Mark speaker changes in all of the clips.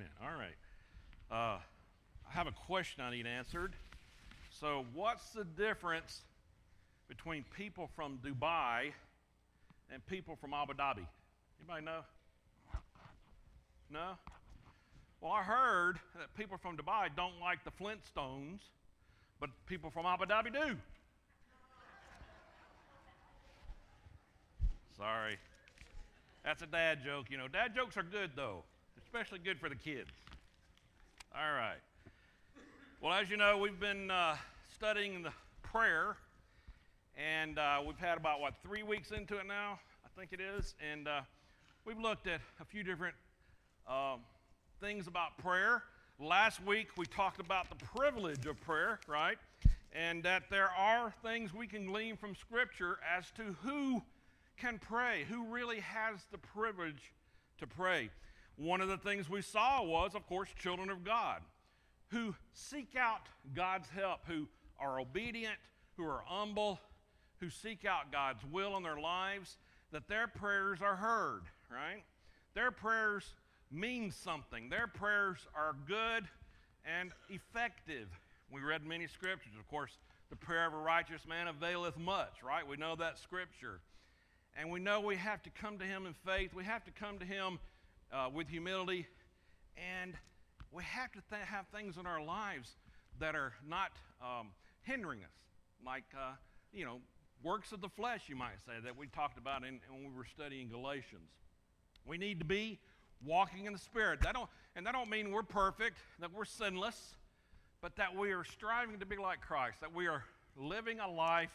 Speaker 1: Amen. All right. Uh, I have a question I need answered. So, what's the difference between people from Dubai and people from Abu Dhabi? Anybody know? No? Well, I heard that people from Dubai don't like the Flintstones, but people from Abu Dhabi do. Sorry. That's a dad joke. You know, dad jokes are good, though, especially good for the kids. All right. Well, as you know, we've been uh, studying the prayer, and uh, we've had about, what, three weeks into it now, I think it is. And uh, we've looked at a few different um, things about prayer. Last week, we talked about the privilege of prayer, right? And that there are things we can glean from Scripture as to who can pray, who really has the privilege to pray. One of the things we saw was, of course, children of God who seek out God's help, who are obedient, who are humble, who seek out God's will in their lives, that their prayers are heard, right? Their prayers mean something. Their prayers are good and effective. We read many scriptures. Of course, the prayer of a righteous man availeth much, right? We know that scripture. And we know we have to come to Him in faith. We have to come to Him uh, with humility. And we have to th- have things in our lives that are not um, hindering us, like, uh, you know, works of the flesh, you might say, that we talked about in, when we were studying Galatians. We need to be walking in the Spirit. That don't, and that don't mean we're perfect, that we're sinless, but that we are striving to be like Christ, that we are living a life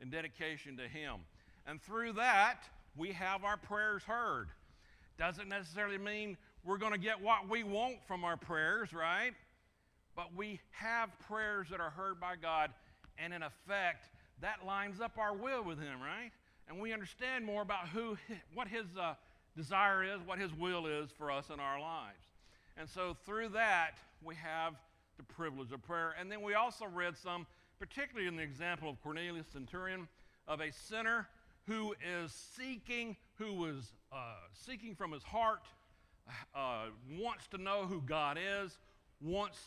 Speaker 1: in dedication to Him. And through that, we have our prayers heard. Doesn't necessarily mean we're going to get what we want from our prayers, right? But we have prayers that are heard by God, and in effect, that lines up our will with Him, right? And we understand more about who, what His uh, desire is, what His will is for us in our lives. And so through that, we have the privilege of prayer. And then we also read some, particularly in the example of Cornelius Centurion, of a sinner who is seeking, who was uh, seeking from his heart, uh, wants to know who God is, wants,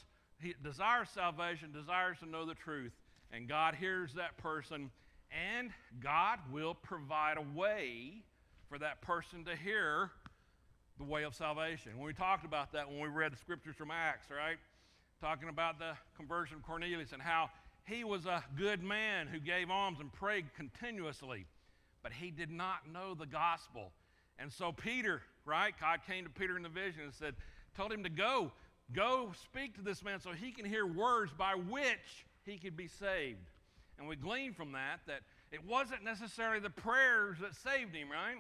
Speaker 1: he desires salvation, desires to know the truth, and God hears that person, and God will provide a way for that person to hear the way of salvation. When we talked about that when we read the scriptures from Acts, right? Talking about the conversion of Cornelius and how he was a good man who gave alms and prayed continuously but he did not know the gospel. And so Peter, right? God came to Peter in the vision and said, told him to go, go speak to this man so he can hear words by which he could be saved. And we glean from that that it wasn't necessarily the prayers that saved him, right?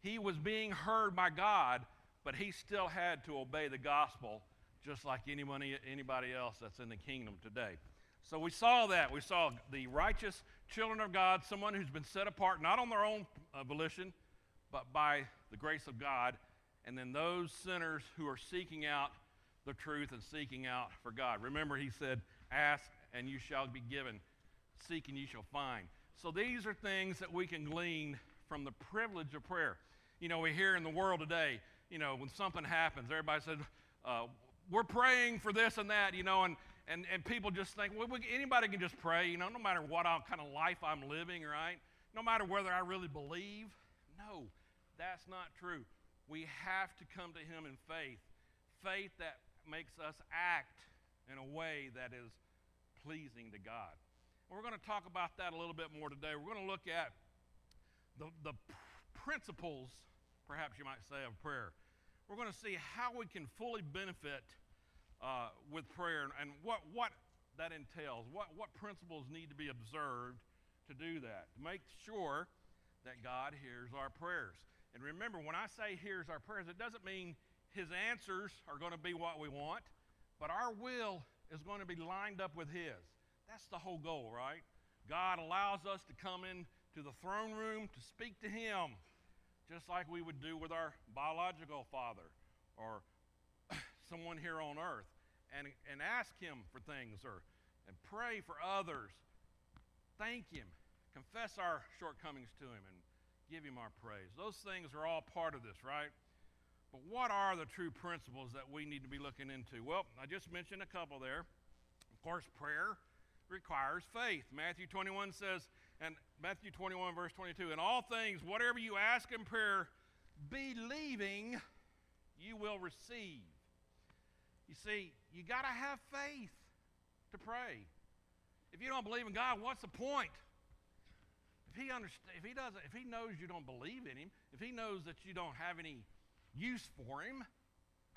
Speaker 1: He was being heard by God, but he still had to obey the gospel just like anybody, anybody else that's in the kingdom today. So we saw that. We saw the righteous children of God, someone who's been set apart, not on their own uh, volition, but by the grace of God. And then those sinners who are seeking out the truth and seeking out for God. Remember, he said, Ask and you shall be given, seek and you shall find. So these are things that we can glean from the privilege of prayer. You know, we hear in the world today, you know, when something happens, everybody says, uh, We're praying for this and that, you know, and and, and people just think, well, we, anybody can just pray, you know, no matter what kind of life I'm living, right? No matter whether I really believe. No, that's not true. We have to come to Him in faith. Faith that makes us act in a way that is pleasing to God. And we're going to talk about that a little bit more today. We're going to look at the, the principles, perhaps you might say, of prayer. We're going to see how we can fully benefit uh, with prayer and what, what that entails, what, what principles need to be observed to do that, to make sure that God hears our prayers. And remember, when I say hears our prayers, it doesn't mean his answers are going to be what we want, but our will is going to be lined up with his. That's the whole goal, right? God allows us to come in to the throne room to speak to him, just like we would do with our biological father or someone here on earth and, and ask Him for things or and pray for others. Thank Him. Confess our shortcomings to Him and give Him our praise. Those things are all part of this, right? But what are the true principles that we need to be looking into? Well, I just mentioned a couple there. Of course, prayer requires faith. Matthew 21 says, and Matthew 21, verse 22, in all things, whatever you ask in prayer, believing you will receive. You see, you got to have faith to pray. If you don't believe in God, what's the point? If he understand, if he doesn't, if he knows you don't believe in him, if he knows that you don't have any use for him,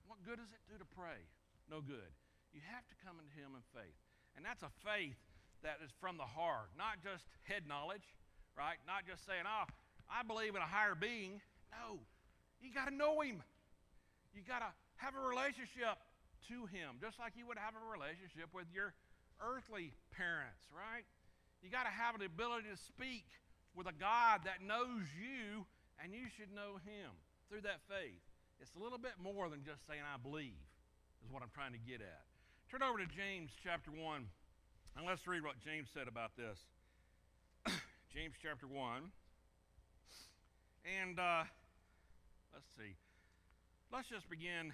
Speaker 1: what good does it do to pray? No good. You have to come into him in faith. And that's a faith that is from the heart, not just head knowledge, right? Not just saying, oh, I believe in a higher being. No, you got to know him. You got to have a relationship to him, just like you would have a relationship with your earthly parents, right? You got to have the ability to speak with a God that knows you, and you should know him through that faith. It's a little bit more than just saying, I believe, is what I'm trying to get at. Turn over to James chapter 1, and let's read what James said about this. James chapter 1. And uh, let's see. Let's just begin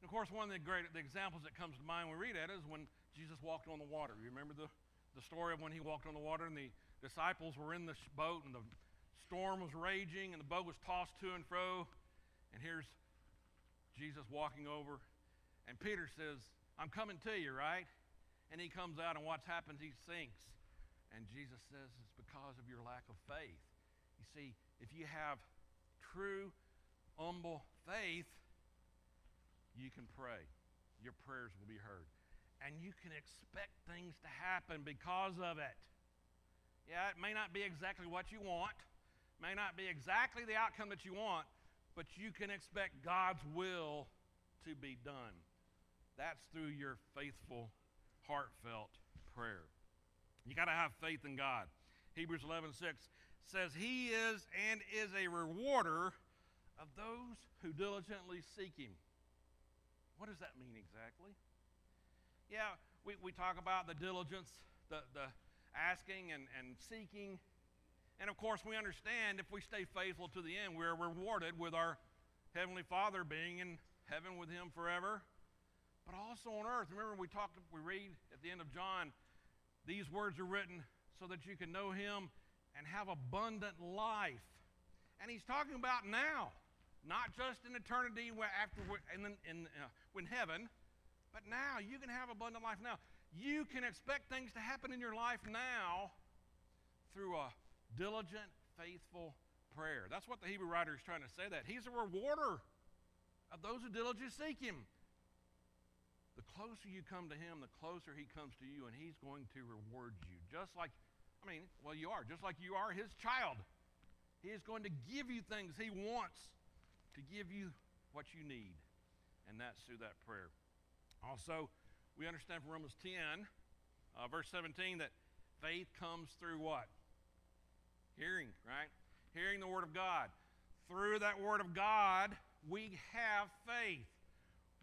Speaker 1: And of course, one of the great the examples that comes to mind when we read that is when Jesus walked on the water. You remember the, the story of when he walked on the water and the disciples were in the boat and the storm was raging and the boat was tossed to and fro. And here's Jesus walking over. And Peter says, I'm coming to you, right? And he comes out, and what happens? He sinks. And Jesus says, It's because of your lack of faith. You see, if you have true, humble faith, you can pray. Your prayers will be heard. And you can expect things to happen because of it. Yeah, it may not be exactly what you want, may not be exactly the outcome that you want, but you can expect God's will to be done. That's through your faithful, heartfelt prayer. You got to have faith in God. Hebrews 11:6 says, "He is and is a rewarder of those who diligently seek Him." What does that mean exactly? Yeah, we, we talk about the diligence, the, the asking and, and seeking. And of course, we understand if we stay faithful to the end, we're rewarded with our Heavenly Father being in heaven with Him forever, but also on earth. Remember, we talked, we read at the end of John, these words are written so that you can know Him and have abundant life. And He's talking about now, not just in eternity after in, in, uh, in heaven, but now you can have abundant life now. You can expect things to happen in your life now through a diligent, faithful prayer. That's what the Hebrew writer is trying to say that. He's a rewarder of those who diligently seek him. The closer you come to him, the closer he comes to you, and he's going to reward you. Just like, I mean, well, you are, just like you are his child. He is going to give you things he wants to give you what you need. And that's through that prayer. Also, we understand from Romans 10, uh, verse 17, that faith comes through what? Hearing, right? Hearing the Word of God. Through that Word of God, we have faith.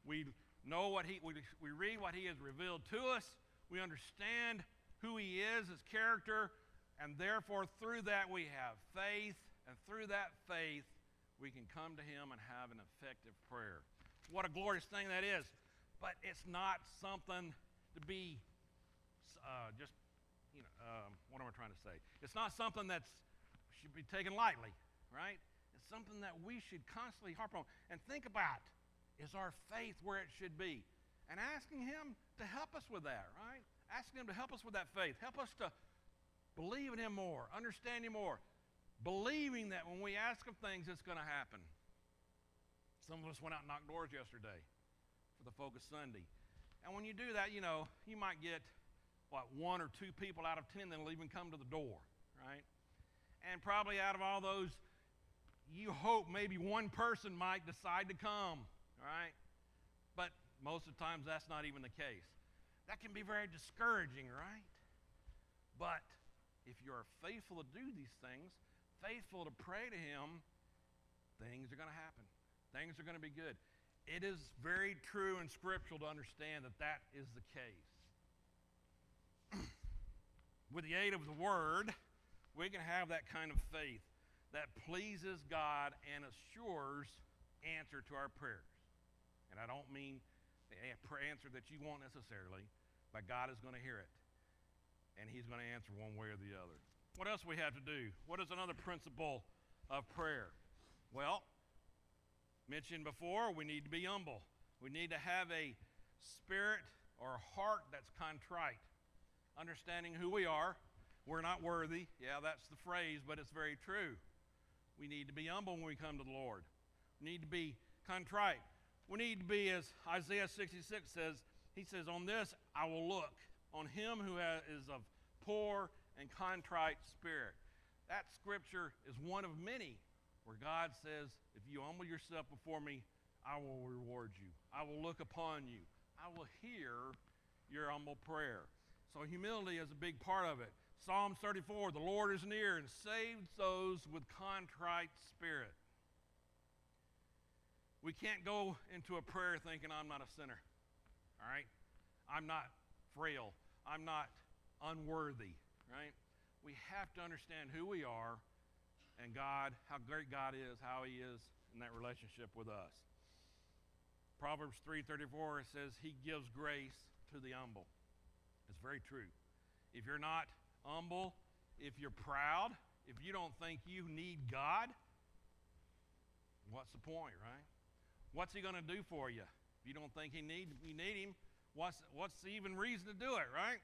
Speaker 1: We know what He, we, we read what He has revealed to us. We understand who He is, His character, and therefore through that we have faith, and through that faith, we can come to Him and have an effective prayer. What a glorious thing that is but it's not something to be uh, just, you know, um, what am I trying to say? It's not something that should be taken lightly, right? It's something that we should constantly harp on and think about. Is our faith where it should be? And asking Him to help us with that, right? Asking Him to help us with that faith. Help us to believe in Him more, understand Him more, believing that when we ask of things, it's going to happen. Some of us went out and knocked doors yesterday for the Focus Sunday. And when you do that, you know, you might get, what, one or two people out of ten that'll even come to the door, right? And probably out of all those, you hope maybe one person might decide to come, right? But most of the times that's not even the case. That can be very discouraging, right? But if you are faithful to do these things, faithful to pray to Him, things are going to happen. Things are going to be good. It is very true and scriptural to understand that that is the case. With the aid of the Word, we can have that kind of faith that pleases God and assures answer to our prayers. And I don't mean the answer that you want necessarily, but God is going to hear it. And He's going to answer one way or the other. What else we have to do? What is another principle of prayer? Well, mentioned before, we need to be humble. We need to have a spirit or a heart that's contrite, understanding who we are. We're not worthy. Yeah, that's the phrase, but it's very true. We need to be humble when we come to the Lord. We need to be contrite. We need to be, as Isaiah 66 says, he says, On this I will look, on him who is of poor and contrite spirit. That scripture is one of many where God says, If you humble yourself before me, I will reward you. I will look upon you. I will hear your humble prayer. So, humility is a big part of it. Psalm 34 The Lord is near and saves those with contrite spirit. We can't go into a prayer thinking, I'm not a sinner. All right? I'm not frail. I'm not unworthy. Right? We have to understand who we are and God, how great God is, how He is in that relationship with us. Proverbs 3:34 says he gives grace to the humble. It's very true. If you're not humble, if you're proud, if you don't think you need God, what's the point, right? What's he going to do for you? If you don't think he need, you need him, what's, what's the even reason to do it, right?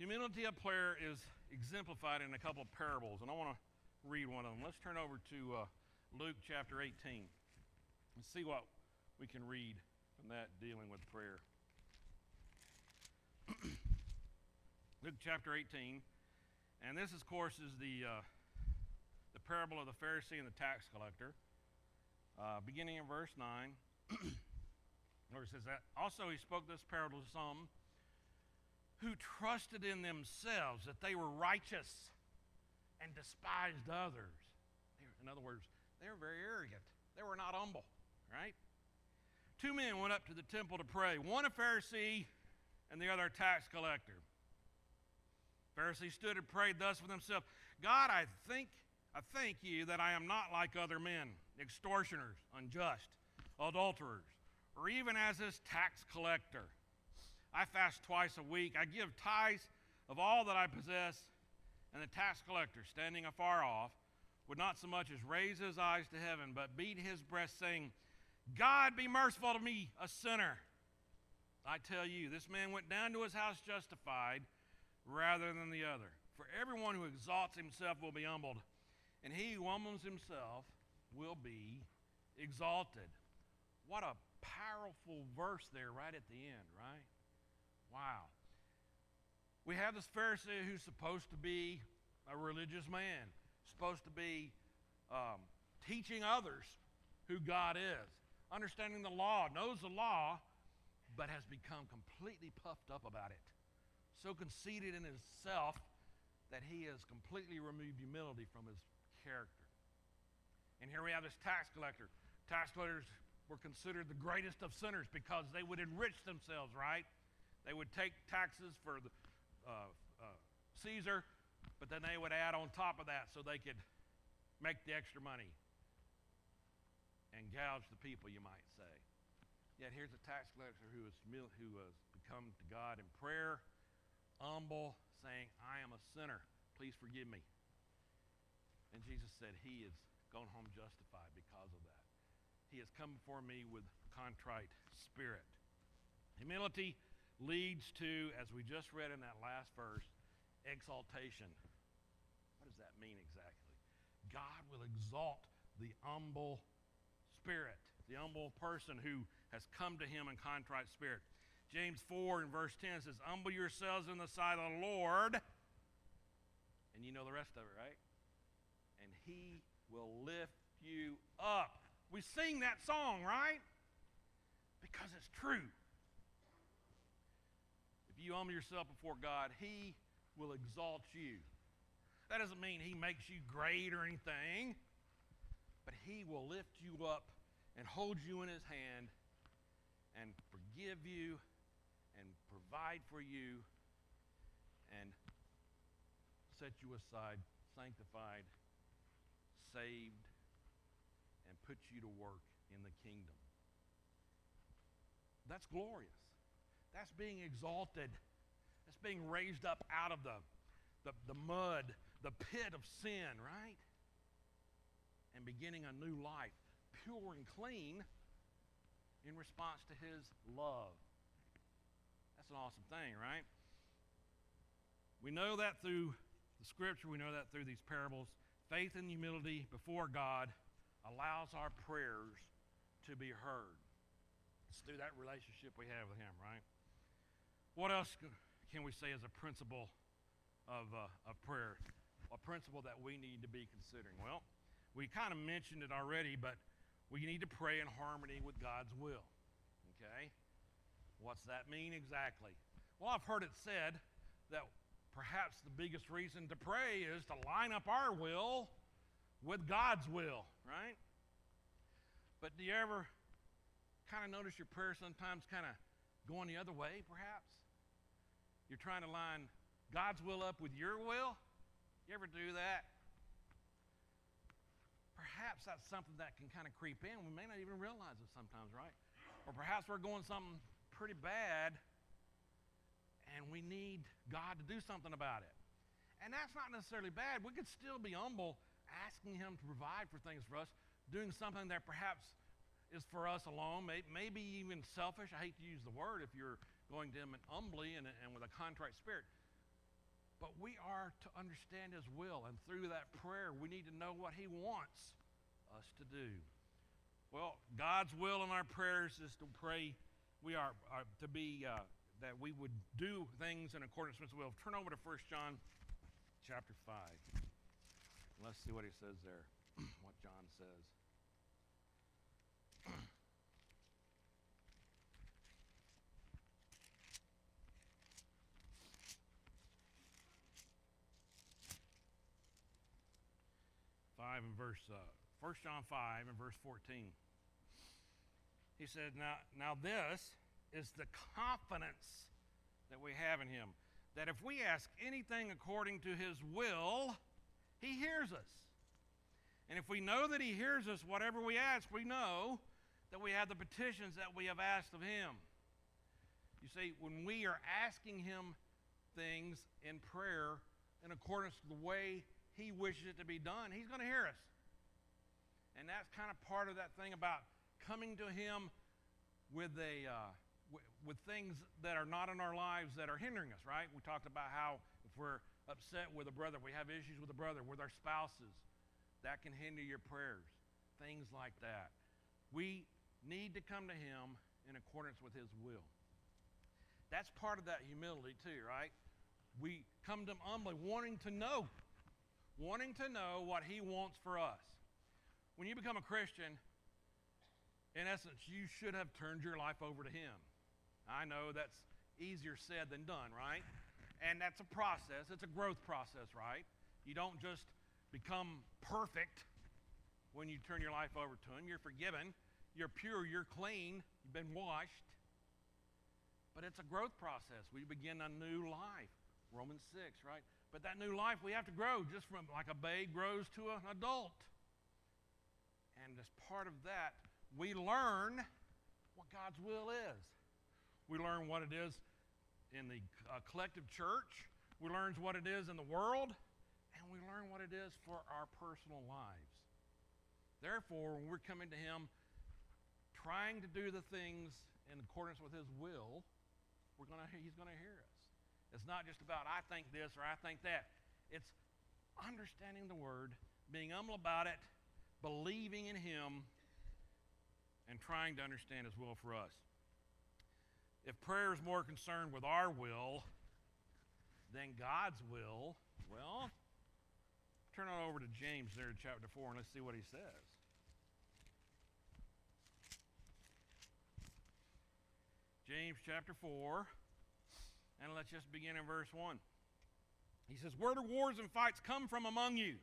Speaker 1: Humility of prayer is exemplified in a couple of parables, and I want to read one of them. Let's turn over to uh, Luke chapter 18 and see what we can read from that dealing with prayer. Luke chapter 18, and this, of course, is the, uh, the parable of the Pharisee and the tax collector. Uh, beginning in verse 9, Lord says that. Also, he spoke this parable to some who trusted in themselves that they were righteous and despised others. In other words, they were very arrogant. They were not humble, right? Two men went up to the temple to pray, one a Pharisee and the other a tax collector. Pharisee stood and prayed thus with himself God, I think I thank you that I am not like other men, extortioners, unjust, adulterers, or even as this tax collector. I fast twice a week. I give tithes of all that I possess. And the tax collector, standing afar off, would not so much as raise his eyes to heaven, but beat his breast, saying, God be merciful to me, a sinner. I tell you, this man went down to his house justified rather than the other. For everyone who exalts himself will be humbled and he who humbles himself will be exalted. What a powerful verse there right at the end, right? Wow. We have this Pharisee who's supposed to be a religious man, supposed to be um, teaching others who God is, understanding the law, knows the law, but has become completely puffed up about it. So conceited in himself that he has completely removed humility from his character. And here we have this tax collector. Tax collectors were considered the greatest of sinners because they would enrich themselves, right? They would take taxes for the, uh, uh, Caesar, but then they would add on top of that so they could make the extra money and gouge the people, you might say. Yet here's a tax collector who has, who has become to God in prayer, humble, saying, I am a sinner. Please forgive me. And Jesus said, He is gone home justified because of that. He has come before me with contrite spirit. Humility leads to, as we just read in that last verse, exaltation. What does that mean exactly? God will exalt the humble spirit, the humble person who has come to him in contrite spirit. James 4 and verse 10 says, Humble yourselves in the sight of the Lord. And you know the rest of it, right? And he will lift you up. We sing that song, right? because it's true. You humble yourself before God, He will exalt you. That doesn't mean He makes you great or anything, but He will lift you up and hold you in His hand and forgive you and provide for you and set you aside, sanctified, saved, and put you to work in the kingdom. That's glorious. That's being exalted. That's being raised up out of the, the, the mud, the pit of sin, right? And beginning a new life, pure and clean, in response to his love. That's an awesome thing, right? We know that through the scripture, we know that through these parables. Faith and humility before God allows our prayers to be heard. It's through that relationship we have with Him, right? What else can we say as a principle of, uh, of prayer? A principle that we need to be considering? Well, we kind of mentioned it already, but we need to pray in harmony with God's will. Okay? What's that mean exactly? Well, I've heard it said that perhaps the biggest reason to pray is to line up our will with God's will, right? But do you ever kind of notice your prayer sometimes kind of going the other way, perhaps? You're trying to line God's will up with your will? You ever do that? Perhaps that's something that can kind of creep in. We may not even realize it sometimes, right? Or perhaps we're going something pretty bad and we need God to do something about it. And that's not necessarily bad. We could still be humble, asking Him to provide for things for us, doing something that perhaps is for us alone, maybe even selfish. I hate to use the word if you're going to Him and humbly and, and with a contrite spirit. But we are to understand His will, and through that prayer, we need to know what He wants us to do. Well, God's will in our prayers is to pray. We are, are to be uh, that we would do things in accordance with His will. Turn over to 1 John chapter 5. Let's see what he says there, what John says. Five and verse uh, 1 John 5 and verse 14. He said, Now, now this is the confidence that we have in him that if we ask anything according to his will, he hears us. And if we know that he hears us, whatever we ask, we know that we have the petitions that we have asked of him. You see, when we are asking him things in prayer in accordance with the way he wishes it to be done, he's going to hear us. And that's kind of part of that thing about coming to him with a. Uh, with things that are not in our lives that are hindering us, right? We talked about how if we're upset with a brother, we have issues with a brother, with our spouses, that can hinder your prayers, things like that. We need to come to Him in accordance with His will. That's part of that humility, too, right? We come to Him humbly, wanting to know, wanting to know what He wants for us. When you become a Christian, in essence, you should have turned your life over to Him. I know that's easier said than done, right? And that's a process, it's a growth process, right? You don't just become perfect when you turn your life over to Him. You're forgiven, you're pure, you're clean, you've been washed. But it's a growth process. We begin a new life. Romans 6, right? But that new life, we have to grow just from like a babe grows to an adult. And as part of that, we learn what God's will is. We learn what it is in the uh, collective church. We learn what it is in the world. And we learn what it is for our personal lives. Therefore, when we're coming to Him trying to do the things in accordance with His will, we're gonna, He's going to hear us. It's not just about, I think this or I think that. It's understanding the Word, being humble about it, believing in Him, and trying to understand His will for us. If prayer is more concerned with our will than God's will, well, turn on over to James there chapter 4 and let's see what he says. James chapter 4, and let's just begin in verse 1. He says, Where do wars and fights come from among you?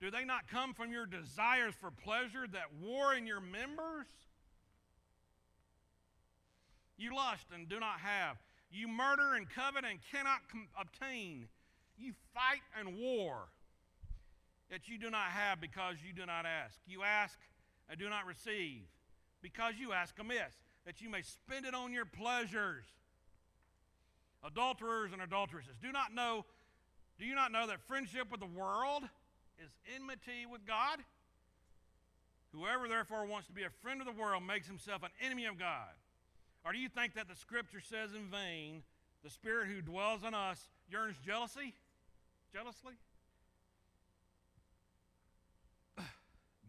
Speaker 1: Do they not come from your desires for pleasure that war in your members? You lust and do not have. You murder and covet and cannot com- obtain. You fight and war that you do not have because you do not ask. You ask and do not receive because you ask amiss, that you may spend it on your pleasures. Adulterers and adulteresses, do not know, do you not know that friendship with the world is enmity with God? Whoever therefore wants to be a friend of the world makes himself an enemy of God. Or do you think that the scripture says in vain, the spirit who dwells in us yearns jealousy? Jealously?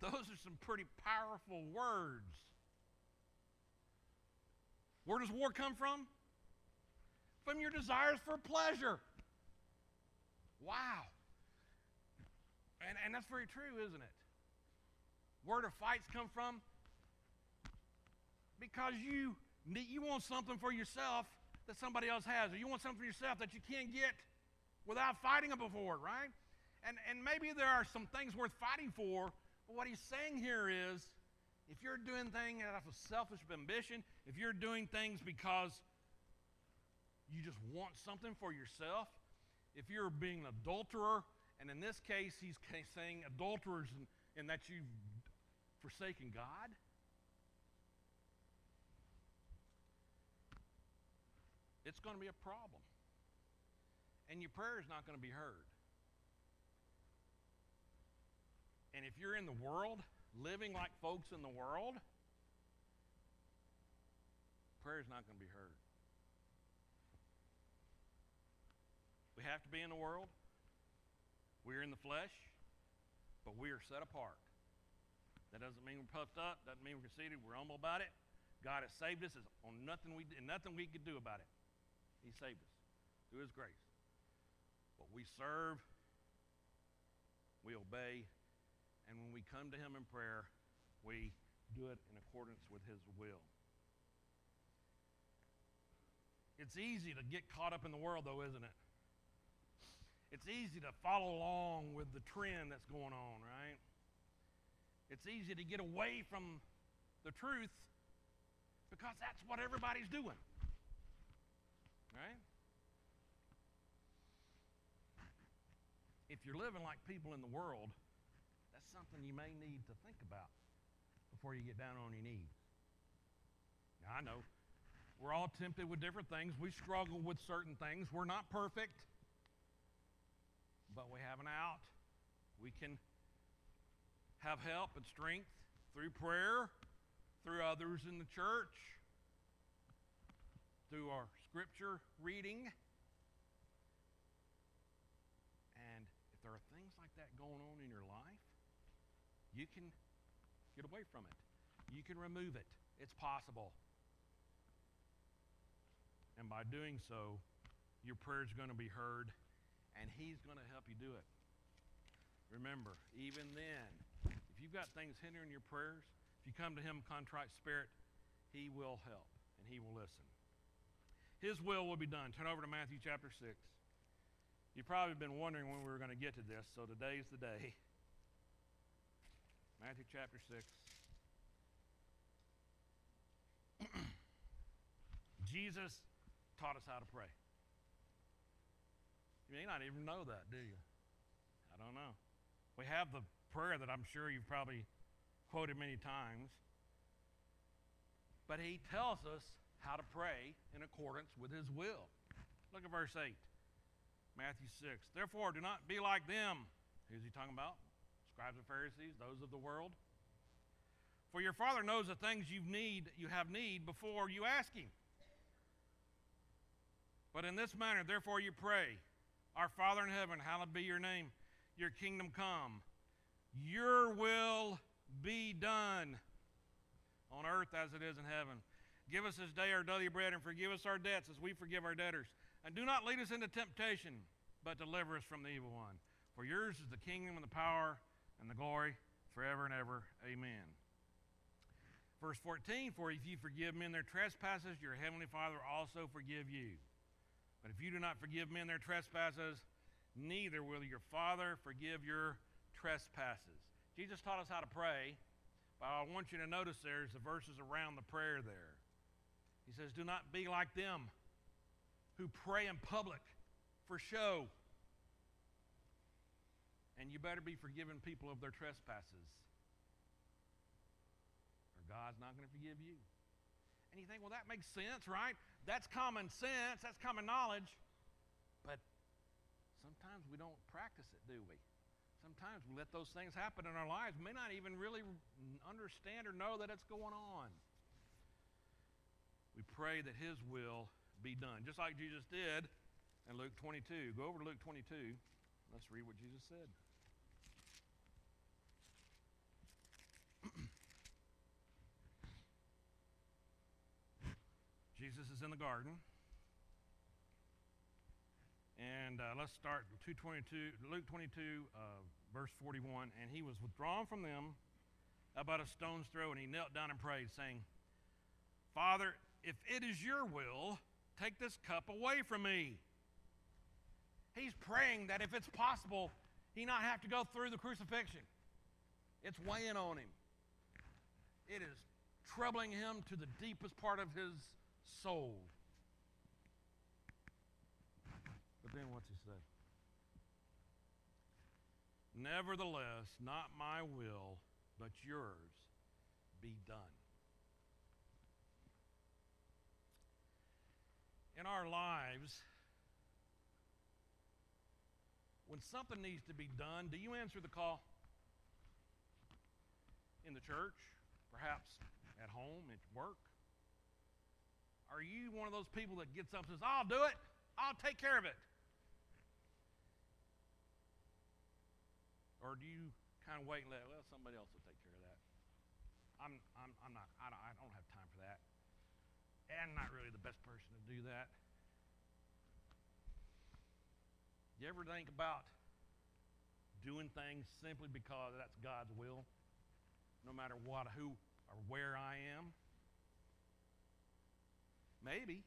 Speaker 1: Those are some pretty powerful words. Where does war come from? From your desires for pleasure. Wow. And, and that's very true, isn't it? Where do fights come from? Because you you want something for yourself that somebody else has, or you want something for yourself that you can't get without fighting it before, right? And, and maybe there are some things worth fighting for, but what he's saying here is if you're doing things out of selfish ambition, if you're doing things because you just want something for yourself, if you're being an adulterer, and in this case, he's saying adulterers and, and that you've forsaken God. It's going to be a problem. And your prayer is not going to be heard. And if you're in the world, living like folks in the world, prayer is not going to be heard. We have to be in the world. We're in the flesh, but we are set apart. That doesn't mean we're puffed up, doesn't mean we're conceited, we're humble about it. God has saved us on nothing we and nothing we could do about it. He saved us through his grace. But we serve, we obey, and when we come to Him in prayer, we do it in accordance with His will. It's easy to get caught up in the world, though, isn't it? It's easy to follow along with the trend that's going on, right? It's easy to get away from the truth because that's what everybody's doing, right? If you're living like people in the world, that's something you may need to think about before you get down on your knees. Now, I know we're all tempted with different things. We struggle with certain things. We're not perfect, but we have an out. We can have help and strength through prayer, through others in the church, through our scripture reading. And if there are things like that going on in your life, you can get away from it. You can remove it. It's possible. And by doing so, your prayer is going to be heard, and He's going to help you do it. Remember, even then, if you've got things hindering your prayers, if you come to Him contrite spirit, He will help and He will listen. His will will be done. Turn over to Matthew chapter 6. You've probably been wondering when we were going to get to this, so today's the day. Matthew chapter 6. Jesus taught us how to pray. You may not even know that, do you? I don't know. We have the prayer that I'm sure you've probably quoted many times. But he tells us how to pray in accordance with his will. Look at verse 8. Matthew 6. Therefore, do not be like them. Who's he talking about? scribes and Pharisees, those of the world. For your Father knows the things you need, you have need before you ask Him. But in this manner, therefore, you pray, Our Father in heaven, hallowed be your name. Your kingdom come. Your will be done on earth as it is in heaven. Give us this day our daily bread and forgive us our debts as we forgive our debtors. And do not lead us into temptation, but deliver us from the evil one. For yours is the kingdom and the power and the glory forever and ever. Amen. Verse 14, for if you forgive men their trespasses, your heavenly Father will also forgive you. But if you do not forgive men their trespasses, neither will your Father forgive your trespasses. Jesus taught us how to pray, but I want you to notice there's the verses around the prayer there. He says, Do not be like them who pray in public for show. And you better be forgiving people of their trespasses, or God's not going to forgive you. And you think, well, that makes sense, right? That's common sense, that's common knowledge. But sometimes we don't practice it, do we? Sometimes we let those things happen in our lives, we may not even really understand or know that it's going on. We pray that His will be done, just like Jesus did in Luke 22. Go over to Luke 22. Let's read what Jesus said. Jesus is in the garden. And uh, let's start 222, Luke 22, uh, verse 41. And he was withdrawn from them about a stone's throw, and he knelt down and prayed, saying, Father, if it is your will, take this cup away from me. He's praying that if it's possible, he not have to go through the crucifixion. It's weighing on him. It is troubling him to the deepest part of his soul. But then what's he say? Nevertheless, not my will, but yours be done. In our lives, when something needs to be done, do you answer the call? In the church, perhaps at home, at work? Are you one of those people that gets up and says, I'll do it, I'll take care of it? Or do you kind of wait and let, well, somebody else will take care of that? I'm, I'm, I'm not, I don't, I don't have time for that. And I'm not really the best person to do that. You ever think about doing things simply because that's God's will, no matter what, who, or where I am? Maybe.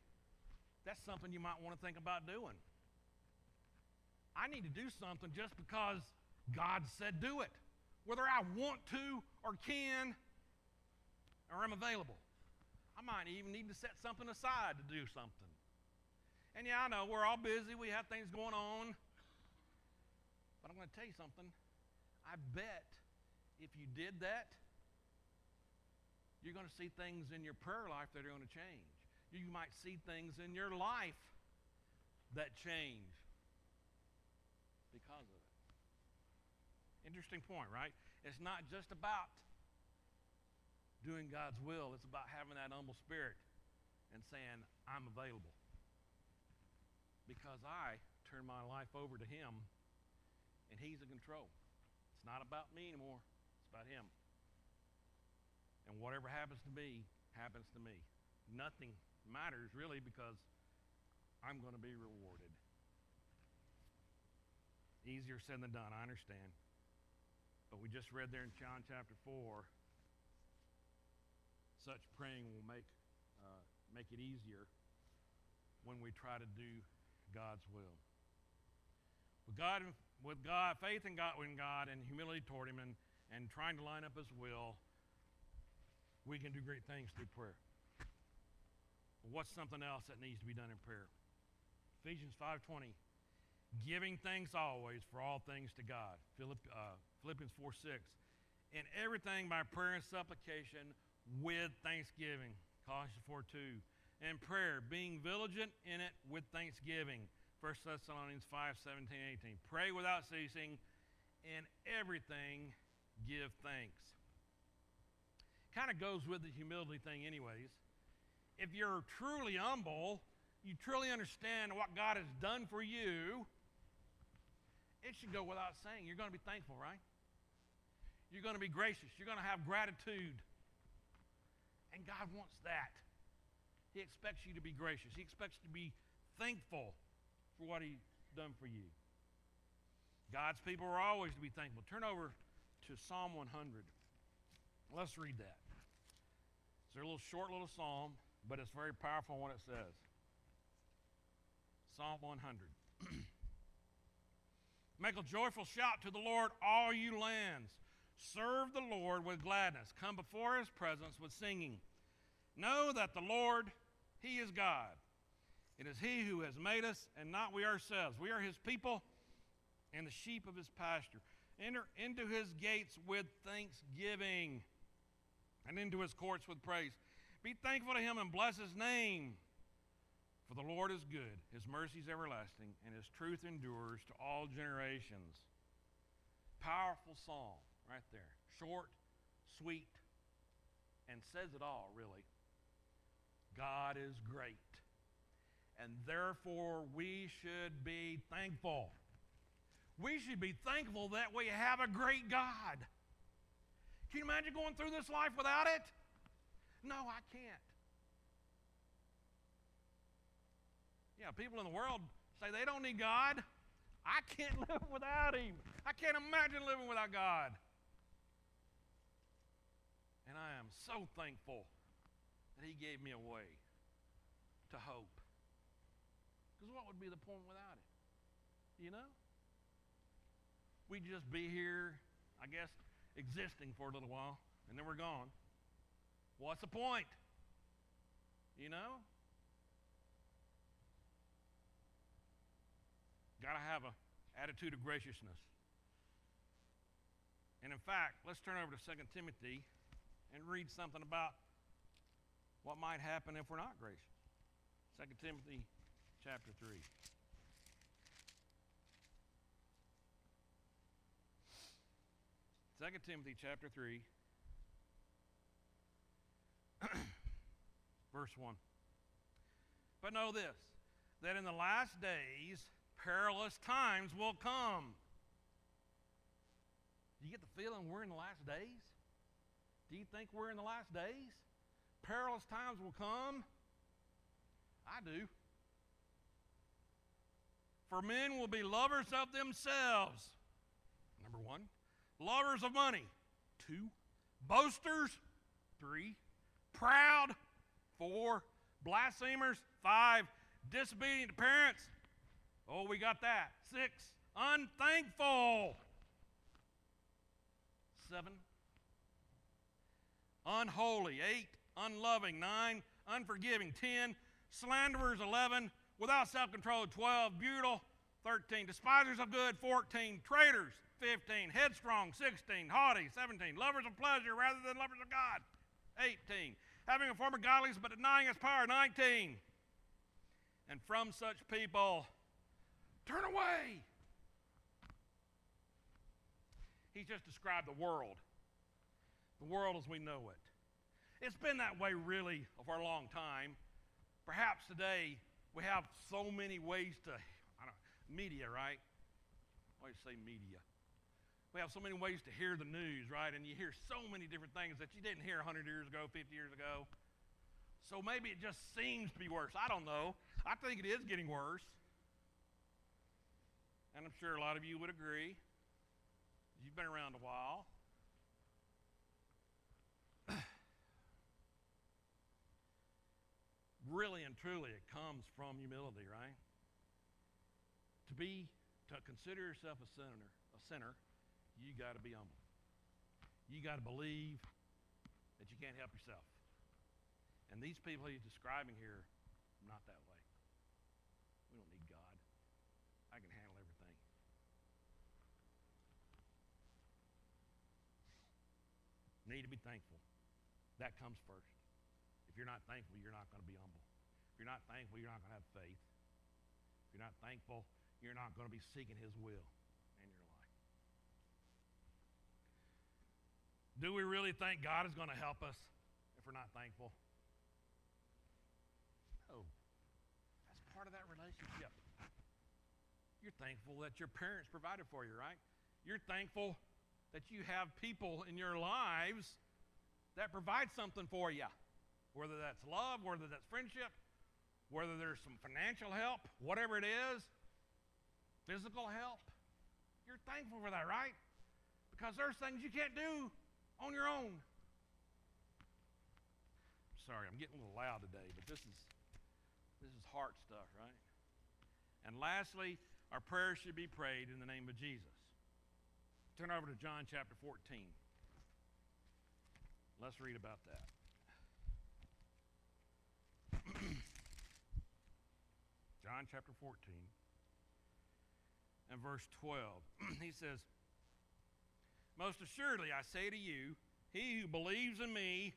Speaker 1: That's something you might want to think about doing. I need to do something just because God said do it, whether I want to or can or am available. I might even need to set something aside to do something. And yeah, I know we're all busy, we have things going on. But I'm going to tell you something. I bet if you did that, you're going to see things in your prayer life that are going to change you might see things in your life that change because of it. Interesting point, right? It's not just about doing God's will, it's about having that humble spirit and saying, I'm available. Because I turn my life over to Him and He's in control. It's not about me anymore, it's about Him. And whatever happens to me, happens to me. Nothing matters really because I'm going to be rewarded. Easier said than done, I understand. But we just read there in John chapter 4 such praying will make, uh, make it easier when we try to do God's will. With God, with God, faith in God, in God, and humility toward Him, and, and trying to line up His will, we can do great things through prayer. What's something else that needs to be done in prayer? Ephesians 5.20, giving thanks always for all things to God. Philipp, uh, Philippians 4 6, in everything by prayer and supplication with thanksgiving. Colossians 4 2, and prayer, being vigilant in it with thanksgiving. 1 Thessalonians 5 17 18. Pray without ceasing, in everything give thanks. Kind of goes with the humility thing, anyways if you're truly humble, you truly understand what God has done for you, it should go without saying. You're going to be thankful, right? You're going to be gracious. You're going to have gratitude. And God wants that. He expects you to be gracious. He expects you to be thankful for what He's done for you. God's people are always to be thankful. Turn over to Psalm 100. Let's read that. It's a little short little psalm, but it's very powerful what it says. Psalm 100. Make a joyful shout to the Lord, all you lands. Serve the Lord with gladness. Come before his presence with singing. Know that the Lord, he is God. It is he who has made us and not we ourselves. We are his people and the sheep of his pasture. Enter into his gates with thanksgiving and into his courts with praise. Be thankful to him and bless his name. For the Lord is good, his mercy is everlasting, and his truth endures to all generations. Powerful psalm right there. Short, sweet, and says it all, really. God is great. And therefore, we should be thankful. We should be thankful that we have a great God. Can you imagine going through this life without it? No, I can't. Yeah, people in the world say they don't need God. I can't live without Him. I can't imagine living without God. And I am so thankful that He gave me a way to hope. Because what would be the point without it? You know? We'd just be here, I guess, existing for a little while, and then we're gone. What's the point? You know? Got to have an attitude of graciousness. And in fact, let's turn over to 2 Timothy and read something about what might happen if we're not gracious. 2 Timothy chapter 3. Second Timothy chapter 3, verse 1. But know this, that in the last days perilous times will come. Do you get the feeling we're in the last days? Do you think we're in the last days? Perilous times will come? I do. For men will be lovers of themselves. Number one. Lovers of money. Two. Boasters. Three. Proud. Four. Blasphemers. Five. Disobedient to parents. Oh, we got that. Six, unthankful. Seven, unholy. Eight, unloving. Nine, unforgiving. Ten, slanderers. Eleven, without self control. Twelve, brutal. Thirteen, despisers of good. Fourteen, traitors. Fifteen, headstrong. Sixteen, haughty. Seventeen, lovers of pleasure rather than lovers of God. Eighteen, having a form of godliness but denying its power. Nineteen, and from such people Turn away. He just described the world, the world as we know it. It's been that way really for a long time. Perhaps today we have so many ways to, I don't media, right? Why do you say media? We have so many ways to hear the news, right? And you hear so many different things that you didn't hear 100 years ago, 50 years ago. So maybe it just seems to be worse. I don't know. I think it is getting worse and I'm sure a lot of you would agree. You've been around a while. really and truly, it comes from humility, right? To be, to consider yourself a sinner, a sinner, you got to be humble. You got to believe that you can't help yourself. And these people he's describing here, not that way. We don't need God. I can handle everything. need to be thankful. That comes first. If you're not thankful, you're not going to be humble. If you're not thankful, you're not going to have faith. If you're not thankful, you're not going to be seeking His will in your life. Do we really think God is going to help us if we're not thankful? No. That's part of that relationship. You're thankful that your parents provided for you, right? You're thankful that you have people in your lives that provide something for you, whether that's love, whether that's friendship, whether there's some financial help, whatever it is, physical help. You're thankful for that, right? Because there's things you can't do on your own. sorry, I'm getting a little loud today, but this is this is heart stuff, right? And lastly, our prayers should be prayed in the name of Jesus. Turn over to John chapter 14. Let's read about that. John chapter 14 and verse 12. he says, Most assuredly I say to you, he who believes in me,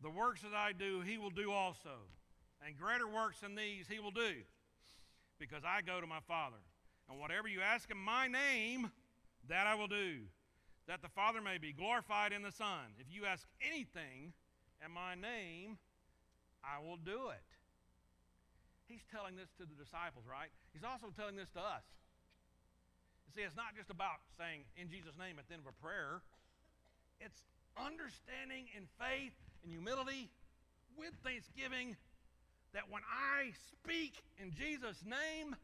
Speaker 1: the works that I do, he will do also. And greater works than these he will do, because I go to my Father. And whatever you ask in my name, that I will do, that the Father may be glorified in the Son. If you ask anything in my name, I will do it. He's telling this to the disciples, right? He's also telling this to us. See, it's not just about saying in Jesus' name at the end of a prayer, it's understanding in faith and humility with thanksgiving that when I speak in Jesus' name,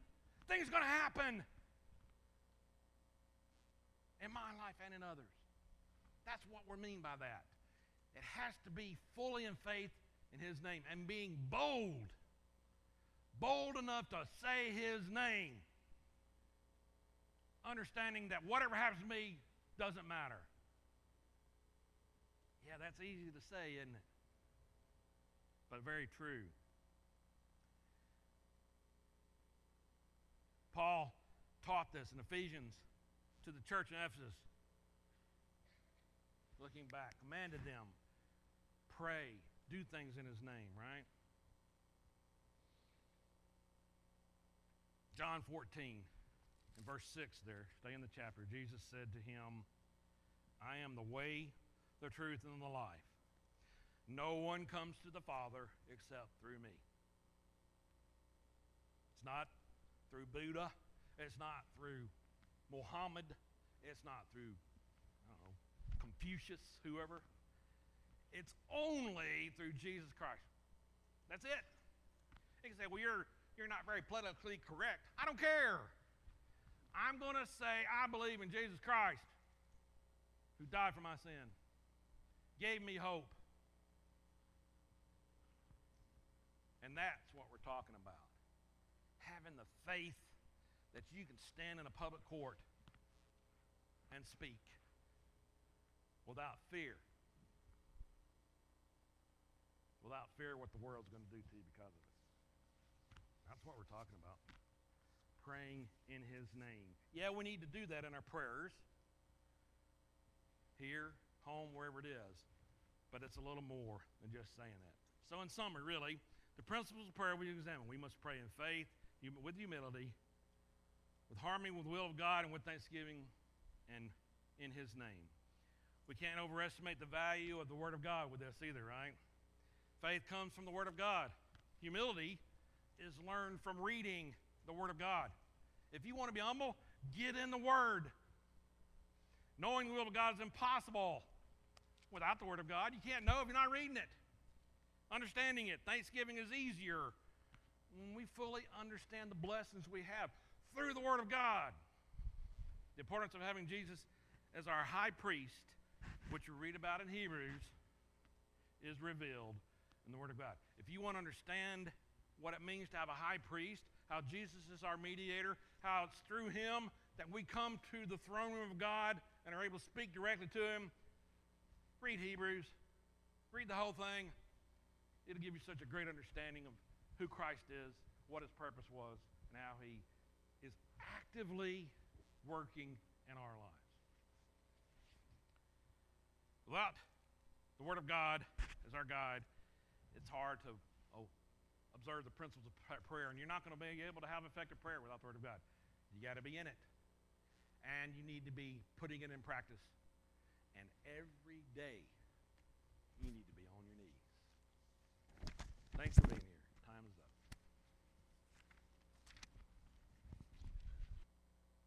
Speaker 1: things are going to happen in my life and in others. That's what we mean by that. It has to be fully in faith in His name and being bold bold enough to say his name, understanding that whatever happens to me doesn't matter. Yeah, that's easy to say, isn't it? But very true. Paul taught this in Ephesians to the church in Ephesus. Looking back, commanded them, pray, do things in his name, right? John 14, in verse 6 there, stay in the chapter, Jesus said to him, I am the way, the truth, and the life. No one comes to the Father except through me. It's not through Buddha. It's not through Muhammad. It's not through, I don't know, Confucius, whoever. It's only through Jesus Christ. That's it. You can say, well, you're you're not very politically correct. I don't care. I'm going to say, I believe in Jesus Christ, who died for my sin, gave me hope. And that's what we're talking about. Having the faith that you can stand in a public court and speak without fear. Without fear what the world's going to do to you because of it. That's what we're talking about. Praying in His name. Yeah, we need to do that in our prayers. Here, home, wherever it is. But it's a little more than just saying that. So, in summary, really, the principles of prayer we examine. We must pray in faith, with humility, with harmony with the will of God, and with thanksgiving, and in His name. We can't overestimate the value of the Word of God with this either, right? Faith comes from the Word of God. Humility is learned from reading the Word of God. If you want to be humble, get in the Word. Knowing the will of God is impossible without the Word of God. You can't know if you're not reading it. Understanding it. Thanksgiving is easier when we fully understand the blessings we have through the Word of God. The importance of having Jesus as our high priest, which we read about in Hebrews, is revealed in the Word of God. If you want to understand what it means to have a high priest, how Jesus is our mediator, how it's through him that we come to the throne room of God and are able to speak directly to him. Read Hebrews, read the whole thing. It'll give you such a great understanding of who Christ is, what his purpose was, and how he is actively working in our lives. Without the Word of God as our guide, it's hard to observe the principles of prayer, and you're not going to be able to have effective prayer without the Word of God. You got to be in it, and you need to be putting it in practice. And every day, you need to be on your knees. Thanks for being here.